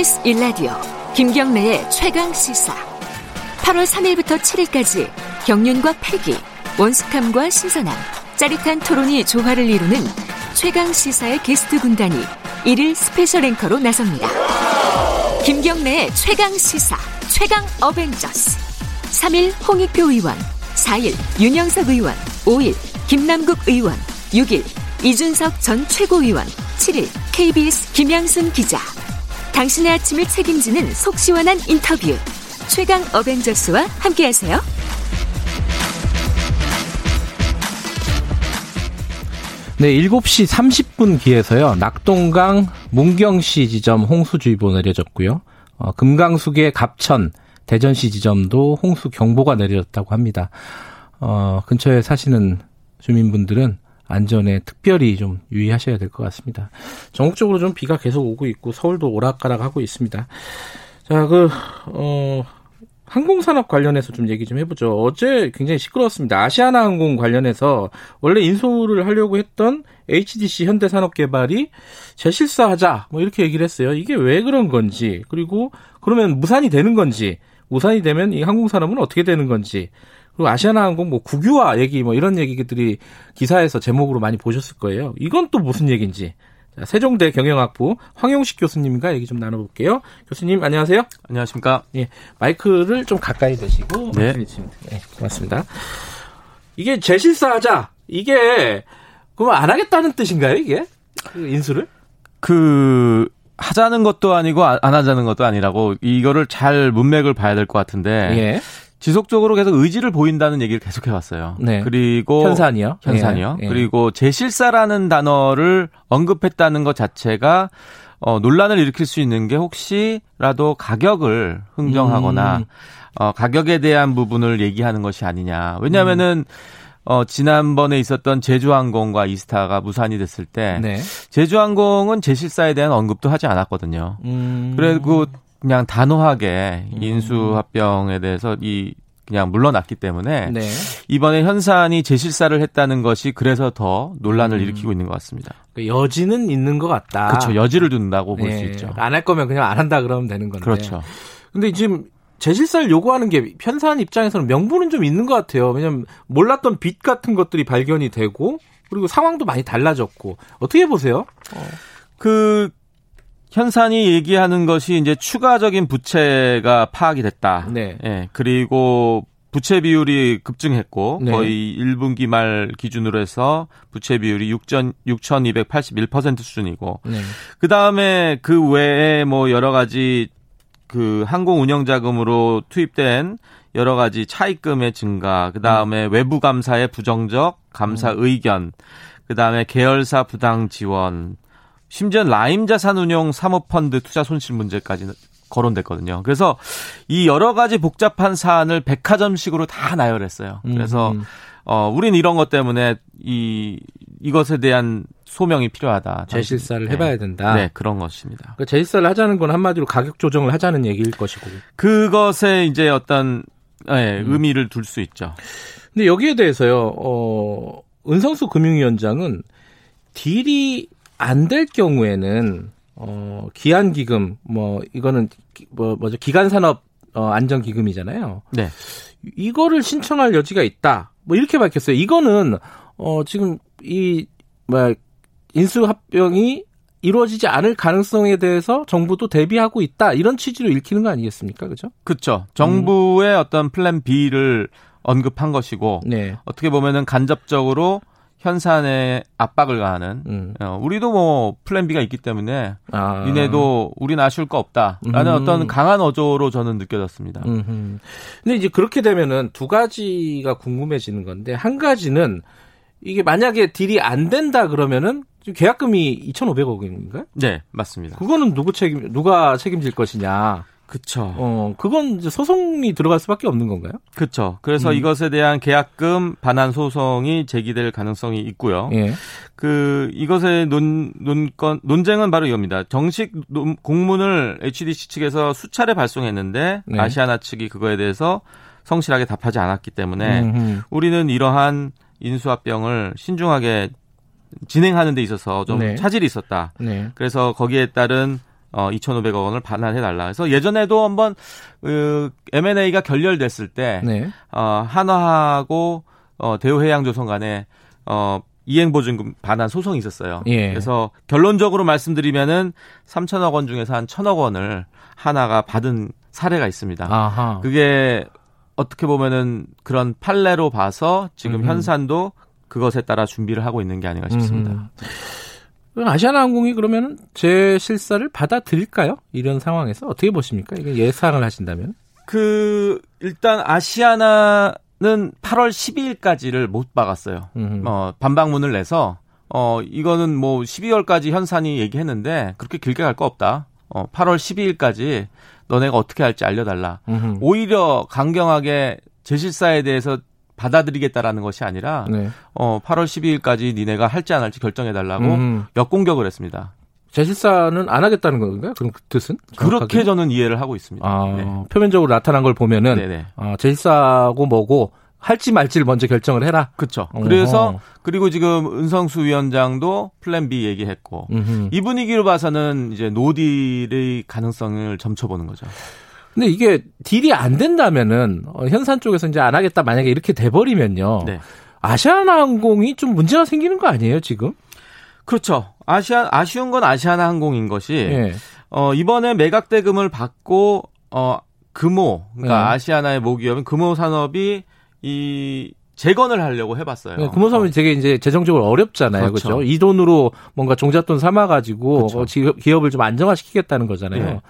KBS 1라디오 김경래의 최강 시사 8월 3일부터 7일까지 경륜과 패기, 원숙함과 신선함, 짜릿한 토론이 조화를 이루는 최강 시사의 게스트 군단이 1일 special 앵커로 나섭니다. 김경래의 최강 시사, 최강 어벤져스. 3일 홍익표 의원, 4일 윤영석 의원, 5일 김남국 의원, 6일 이준석 전 최고위원, 7일 KBS 김양순 기자. 당신의 아침을 책임지는 속 시원한 인터뷰. 최강 어벤져스와 함께하세요. 네, 7시 30분 기에서요. 낙동강 문경시 지점 홍수주의보 내려졌고요. 어, 금강수계 갑천 대전시 지점도 홍수 경보가 내려졌다고 합니다. 어, 근처에 사시는 주민분들은 안전에 특별히 좀 유의하셔야 될 것 같습니다. 전국적으로 좀 비가 계속 오고 있고 서울도 오락가락 하고 있습니다. 자, 그, 어, 항공산업 관련해서 좀 얘기 좀 해보죠. 어제 굉장히 시끄러웠습니다. 아시아나 항공 관련해서 원래 인수를 하려고 했던 HDC 현대산업개발이 재실사하자 뭐 이렇게 얘기를 했어요. 이게 왜 그런 건지 그리고 그러면 무산이 되는 건지 무산이 되면 이 항공산업은 어떻게 되는 건지 그리고 아시아나 항공 뭐 국유화 얘기 뭐 이런 얘기들이 기사에서 제목으로 많이 보셨을 거예요. 이건 또 무슨 얘기인지 자, 세종대 경영학부 황용식 교수님과 얘기 좀 나눠볼게요. 교수님 안녕하세요. 안녕하십니까. 예, 마이크를 좀 가까이 대시고 네. 네, 고맙습니다. 이게 재실사하자 이게 그럼 안 하겠다는 뜻인가요 이게 그 인수를? 그 하자는 것도 아니고 안 하자는 것도 아니라고 이거를 잘 문맥을 봐야 될 것 같은데 예. 지속적으로 계속 의지를 보인다는 얘기를 계속 해왔어요. 네. 그리고 현산이요. 현산이요. 예, 예. 그리고 재실사라는 단어를 언급했다는 것 자체가 어, 논란을 일으킬 수 있는 게 혹시라도 가격을 흥정하거나 음. 어, 가격에 대한 부분을 얘기하는 것이 아니냐. 왜냐하면은 어, 지난번에 있었던 제주항공과 이스타가 무산이 됐을 때 네. 제주항공은 재실사에 대한 언급도 하지 않았거든요. 음. 그리고 그냥 단호하게 인수합병에 대해서 이 그냥 물러났기 때문에 네. 이번에 현산이 재실사를 했다는 것이 그래서 더 논란을 음. 일으키고 있는 것 같습니다. 그 여지는 있는 것 같다. 그렇죠. 여지를 둔다고 볼수 네. 있죠. 안 할 거면 그냥 안 한다 그러면 되는 건데. 그렇죠. 근데 지금 재실사를 요구하는 게 편산 입장에서는 명분은 좀 있는 것 같아요. 왜냐면 몰랐던 빚 같은 것들이 발견이 되고 그리고 상황도 많이 달라졌고 어떻게 보세요? 그 현산이 얘기하는 것이 이제 추가적인 부채가 파악이 됐다. 네. 예. 그리고 부채 비율이 급증했고 네. 거의 1분기 말 기준으로 해서 부채 비율이 6천 6,281% 수준이고 네. 그 다음에 그 외에 뭐 여러 가지 그 항공 운영 자금으로 투입된 여러 가지 차입금의 증가, 그 다음에 외부 감사의 부정적 감사 의견, 그 다음에 계열사 부당 지원, 심지어 라임 자산 운용 사모펀드 투자 손실 문제까지 거론됐거든요. 그래서 이 여러 가지 복잡한 사안을 백화점식으로 다 나열했어요. 그래서 음. 어 우린 이런 것 때문에 이 이것에 대한 소명이 필요하다. 재실사를 네. 해봐야 된다. 네, 그런 것입니다. 그 재실사를 하자는 건 한마디로 가격 조정을 하자는 얘기일 것이고. 그것에 이제 어떤 예, 음. 의미를 둘 수 있죠. 근데 여기에 대해서요, 어, 은성수 금융위원장은 딜이 안 될 경우에는 어, 기한 기금 뭐 이거는 기- 뭐 뭐죠 기간 산업 어, 안정기금이잖아요. 네. 이거를 신청할 여지가 있다. 뭐 이렇게 밝혔어요. 이거는 어 지금 이뭐 인수 합병이 이루어지지 않을 가능성에 대해서 정부도 대비하고 있다. 이런 취지로 읽히는 거 아니겠습니까? 그죠? 그렇죠. 정부의 어떤 plan B를 언급한 것이고 네. 어떻게 보면은 간접적으로 현산에 압박을 가하는 음. 어, 우리도 뭐 plan B가 있기 때문에 아. 니네도 우린 아쉬울 거 없다라는 음. 어떤 강한 어조로 저는 느껴졌습니다. 음흠. 근데 이제 그렇게 되면은 두 가지가 궁금해지는 건데 한 가지는 이게 만약에 deal이 안 된다 그러면은 계약금이 2,500억 원인가요? 네, 맞습니다. 그거는 누구 책임 누가 책임질 것이냐? 그쵸. 어, 그건 이제 소송이 들어갈 수밖에 없는 건가요? 그렇죠. 그래서 음. 이것에 대한 계약금 반환 소송이 제기될 가능성이 있고요. 예. 그 이것의 논 논건 논쟁은 바로 이겁니다. 정식 논- 공문을 HDC 측에서 수차례 발송했는데 네. 아시아나 측이 그거에 대해서 성실하게 답하지 않았기 때문에 음흠. 우리는 이러한 인수합병을 신중하게 진행하는 데 있어서 좀 네. 차질이 있었다. 네. 그래서 거기에 따른 어 2,500억 원을 반환해 달라. 그래서 예전에도 한번 그 M&A가 결렬됐을 때 네. 어, 한화하고 어, 대우해양조선 간에 어, 이행보증금 반환 소송이 있었어요. 예. 그래서 결론적으로 말씀드리면은 3천억 원 중에서 한 1천억 원을 하나가 받은 사례가 있습니다. 아하. 그게 어떻게 보면은 그런 판례로 봐서 지금 음. 현산도 그것에 따라 준비를 하고 있는 게 아닌가 싶습니다. 음. 아시아나항공이 그러면 제 실사를 받아들일까요? 이런 상황에서 어떻게 보십니까? 이게 예상을 하신다면? 그 일단 아시아나는 8월 12일까지를 못 박았어요. 음. 어, 반박문을 내서 어 이거는 뭐 12월까지 현산이 얘기했는데 그렇게 길게 갈 거 없다. 어 8월 12일까지 너네가 어떻게 할지 알려달라. 음흠. 오히려 강경하게 제실사에 대해서 받아들이겠다라는 것이 아니라 네. 어 8월 12일까지 니네가 할지 안 할지 결정해 달라고 음. 역공격을 했습니다. 제 실사는 안 하겠다는 건가요? 그럼 그 뜻은? 그렇게 정확하게? 저는 이해를 하고 있습니다. 아, 네. 표면적으로 나타난 걸 보면은. 아, 제 실사고 뭐고 할지 말지를 먼저 결정을 해라. 그렇죠. 그래서 그리고 지금 은성수 위원장도 플랜 B 얘기했고 음흠. 이 분위기로 봐서는 이제 노딜의 가능성을 점쳐보는 거죠. 근데 이게 딜이 안 된다면은 어, 현산 쪽에서 이제 안 하겠다 만약에 이렇게 돼버리면요. 네. 아시아나항공이 좀 문제가 생기는 거 아니에요 지금? 그렇죠. 아시아 아쉬운 건 아시아나 항공인 것이 예. 어 이번에 매각 대금을 받고 어 금호 그러니까 네. 아시아나의 모기업인 금호 산업이 이 재건을 하려고 해봤어요. 네, 금호사업이 되게 이제 재정적으로 어렵잖아요. 그렇죠. 그렇죠? 이 돈으로 뭔가 종잣돈 삼아가지고 그렇죠. 어, 지- 기업을 좀 안정화시키겠다는 거잖아요. 네.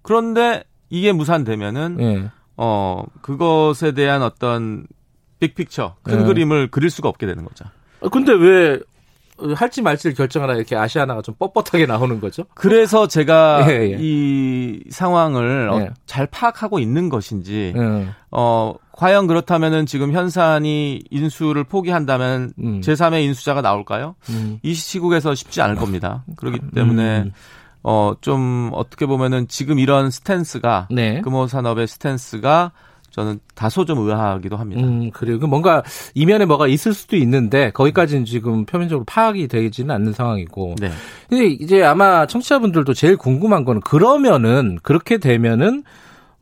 그런데 이게 무산되면은 예. 어 그것에 대한 어떤 빅픽처 큰 네. 그림을 그릴 수가 없게 되는 거죠. 어, 근데 왜 어, 할지 말지를 결정하라 이렇게 아시아나가 좀 뻣뻣하게 나오는 거죠? 그래서 제가 예, 예. 이 상황을 어, 예. 잘 파악하고 있는 것인지 예. 어 과연 그렇다면은 지금 현산이 인수를 포기한다면 음. 제3의 인수자가 나올까요? 음. 이 시국에서 쉽지 않을 겁니다. 그렇기 때문에 음. 어 좀 어떻게 보면은 지금 이런 스탠스가 네. 금호 산업의 스탠스가 저는 다소 좀 의아하기도 합니다. 음, 그래요. 그 뭔가 이면에 뭐가 있을 수도 있는데 거기까지는 지금 표면적으로 파악이 되지는 않는 상황이고. 네. 근데 이제 아마 청취자분들도 제일 궁금한 거는 그러면은 그렇게 되면은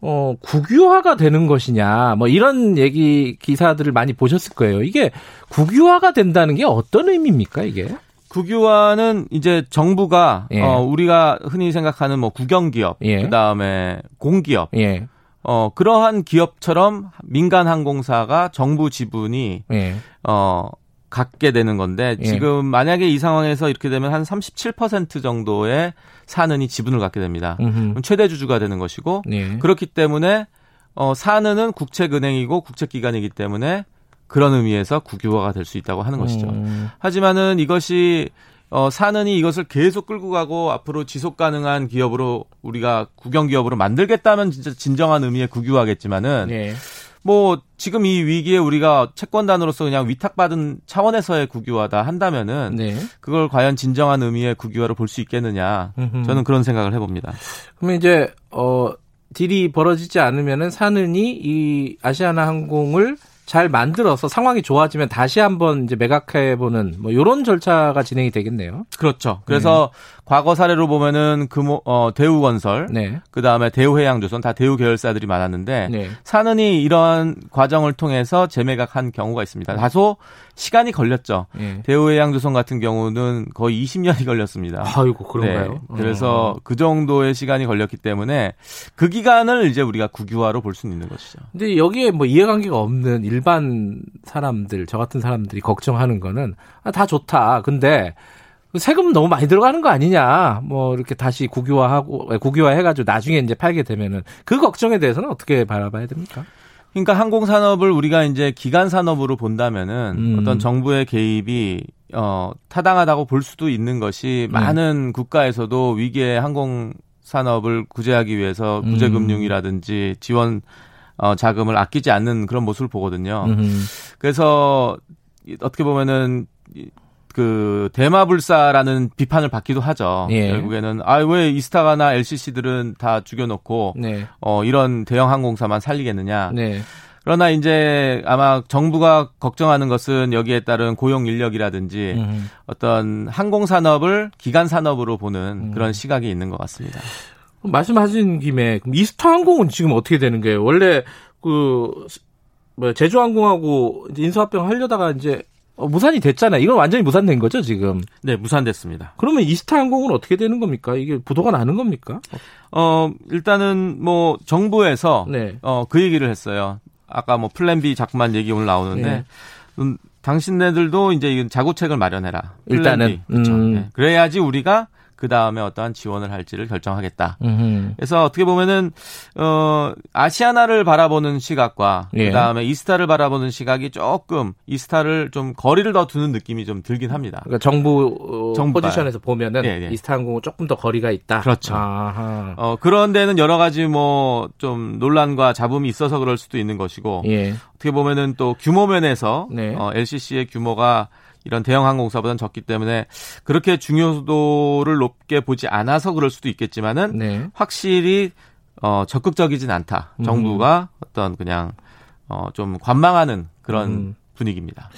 어 국유화가 되는 것이냐 뭐 이런 얘기 기사들을 많이 보셨을 거예요. 이게 국유화가 된다는 게 어떤 의미입니까 이게? 국유화는 이제 정부가 예. 어 우리가 흔히 생각하는 뭐 국영기업 예. 그다음에 공기업 예, 어 그러한 기업처럼 민간 항공사가 정부 지분이 예, 어 갖게 되는 건데 예. 지금 만약에 이 상황에서 이렇게 되면 한 37% 정도의 사는이 지분을 갖게 됩니다. 최대 주주가 되는 것이고 예, 그렇기 때문에 어 사는은 국책은행이고 국책기관이기 때문에 그런 의미에서 국유화가 될 수 있다고 하는 것이죠. 음, 하지만은 이것이 어 사는이 이것을 계속 끌고 가고 앞으로 지속 가능한 기업으로 우리가 국영 기업으로 만들겠다면 진짜 진정한 의미의 국유화겠지만은 예, 뭐 지금 이 위기에 우리가 채권단으로서 그냥 위탁받은 차원에서의 국유화다 한다면은 네. 그걸 과연 진정한 의미의 국유화로 볼 수 있겠느냐 음흠. 저는 그런 생각을 해봅니다. 그러면 이제 어 딜이 벌어지지 않으면은 사는이 이 아시아나 항공을 잘 만들어서 상황이 좋아지면 다시 한번 이제 매각해 보는 뭐 요런 절차가 진행이 되겠네요. 그렇죠. 그래서 과거 사례로 보면은 금호 어 대우건설 네. 그 다음에 대우해양조선 다 대우 계열사들이 많았는데 네. 사는이 이러한 과정을 통해서 재매각한 경우가 있습니다. 다소 시간이 걸렸죠. 예. 대우해양조선 같은 경우는 거의 20년이 걸렸습니다. 아이고 그런가요? 네, 그래서 그 정도의 시간이 걸렸기 때문에 그 기간을 이제 우리가 국유화로 볼 수 있는 것이죠. 근데 여기에 뭐 이해관계가 없는 일반 사람들, 저 같은 사람들이 걱정하는 거는 아, 다 좋다. 근데 그 세금 너무 많이 들어가는 거 아니냐. 뭐 이렇게 다시 국유화하고 국유화 해가지고 나중에 이제 팔게 되면은 그 걱정에 대해서는 어떻게 바라봐야 됩니까? 그러니까 항공 산업을 우리가 이제 기간 산업으로 본다면은 음. 어떤 정부의 개입이 어 타당하다고 볼 수도 있는 것이 네. 많은 국가에서도 위기의 항공 산업을 구제하기 위해서 음. 구제금융이라든지 지원 어 자금을 아끼지 않는 그런 모습을 보거든요. 음. 그래서 이- 어떻게 보면은 이- 그 대마불사라는 비판을 받기도 하죠. 예. 결국에는 아 왜 이스타가나 LCC들은 다 죽여놓고 네. 어 이런 대형 항공사만 살리겠느냐. 네. 그러나 이제 아마 정부가 걱정하는 것은 여기에 따른 고용 인력이라든지 음. 어떤 항공 산업을 기간 산업으로 보는 음. 그런 시각이 있는 것 같습니다. 말씀하신 김에 그럼 이스타 항공은 지금 어떻게 되는 거예요? 원래 그 뭐, 제주항공하고 인수합병 하려다가 이제 어, 무산이 됐잖아요. 이건 완전히 무산된 거죠, 지금. 네, 무산됐습니다. 그러면 이스타 항공은 어떻게 되는 겁니까? 이게 부도가 나는 겁니까? 어, 일단은 뭐 정부에서 네. 어, 그 얘기를 했어요. 아까 뭐 플랜 B 자꾸만 얘기 오늘 나오는데 네. 음, 당신네들도 이제 자구책을 마련해라. 일단은, B. 그렇죠. 음. 네. 그래야지 우리가 그 다음에 어떠한 지원을 할지를 결정하겠다. 음흠. 그래서 어떻게 보면은 어 아시아나를 바라보는 시각과 예. 그 다음에 이스타를 바라보는 시각이 조금 이스타를 좀 거리를 더 두는 느낌이 좀 들긴 합니다. 그러니까 정부 어, 정부가요. 포지션에서 보면은 예, 예. 이스타 항공은 조금 더 거리가 있다. 그렇죠. 아하. 어 그런 데는 여러 가지 뭐 좀 논란과 잡음이 있어서 그럴 수도 있는 것이고 예. 어떻게 보면은 또 규모 면에서 네. 어, LCC의 규모가 이런 대형 항공사보다는 적기 때문에 그렇게 중요도를 높게 보지 않아서 그럴 수도 있겠지만은 네. 확실히 어 적극적이진 않다. 음. 정부가 어떤 그냥 어좀 관망하는 그런 음. 분위기입니다.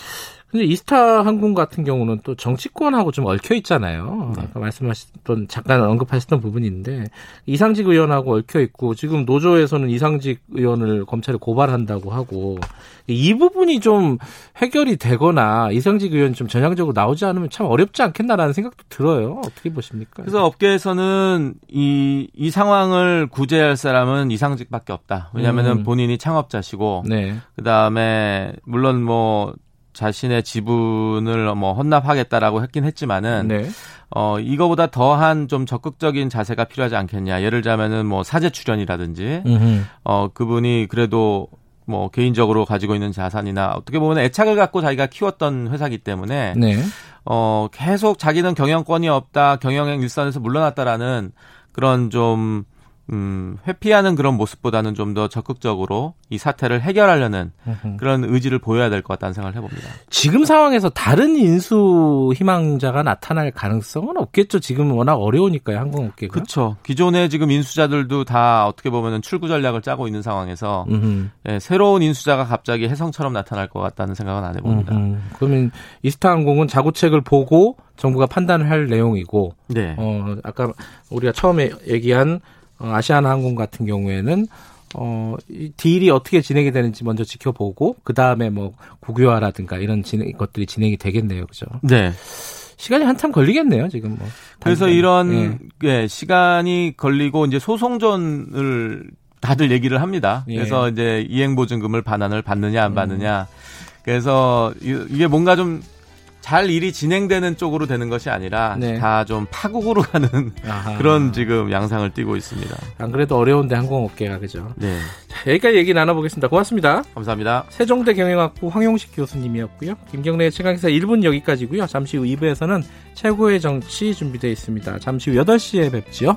근데 이스타 항공 같은 경우는 또 정치권하고 좀 얽혀 있잖아요. 네. 아까 말씀하셨던 잠깐 언급하셨던 부분인데 이상직 의원하고 얽혀 있고 지금 노조에서는 이상직 의원을 검찰에 고발한다고 하고 이 부분이 좀 해결이 되거나 이상직 의원이 좀 전향적으로 나오지 않으면 참 어렵지 않겠나라는 생각도 들어요. 어떻게 보십니까? 그래서 업계에서는 이, 이 상황을 구제할 사람은 이상직밖에 없다. 왜냐하면 음. 본인이 창업자시고 네. 그 다음에 물론 뭐 자신의 지분을 뭐 헌납하겠다라고 했긴 했지만은 네. 어 이거보다 더한 좀 적극적인 자세가 필요하지 않겠냐. 예를 들자면은 뭐 사제 출연이라든지 음흠. 어 그분이 그래도 뭐 개인적으로 가지고 있는 자산이나 어떻게 보면 애착을 갖고 자기가 키웠던 회사기 때문에 네. 어 계속 자기는 경영권이 없다, 경영 일선에서 물러났다라는 그런 좀 음, 회피하는 그런 모습보다는 좀 더 적극적으로 이 사태를 해결하려는. 그런 의지를 보여야 될 것 같다는 생각을 해봅니다. 지금 상황에서 다른 인수 희망자가 나타날 가능성은 없겠죠. 지금 워낙 어려우니까요, 항공업계가. 그렇죠. 기존에 지금 인수자들도 다 어떻게 보면 출구 전략을 짜고 있는 상황에서. 예, 새로운 인수자가 갑자기 해성처럼 나타날 것 같다는 생각은 안 해봅니다. 음흠. 그러면 이스타항공은 자구책을 보고 정부가 판단을 할 내용이고, 네. 어, 아까 우리가 처음에 얘기한 어, 아시아나항공 같은 경우에는 어, 이 딜이 어떻게 진행이 되는지 먼저 지켜보고 그 다음에 뭐 국유화라든가 이런 진행, 것들이 진행이 되겠네요, 그죠? 네. 시간이 한참 걸리겠네요, 지금 뭐. 그래서. 이런 예. 예, 시간이 걸리고 이제 소송전을 다들 얘기를 합니다. 예. 그래서 이제 이행보증금을 반환을 받느냐 안 음. 받느냐. 그래서 이- 이게 뭔가 좀 잘 일이 진행되는 쪽으로 되는 것이 아니라 네. 다좀 파국으로 가는 아하. 그런 지금 양상을 띠고 있습니다. 안 그래도 어려운데 항공업계가 그죠? 네. 자, 여기까지 얘기 나눠보겠습니다. 고맙습니다. 감사합니다. 세종대 경영학부 황용식 교수님이었고요. 김경래의 최강기사 1분 여기까지고요. 잠시 후 2부에서는 최고의 정치 준비되어 있습니다. 잠시 후 8시에 뵙지요.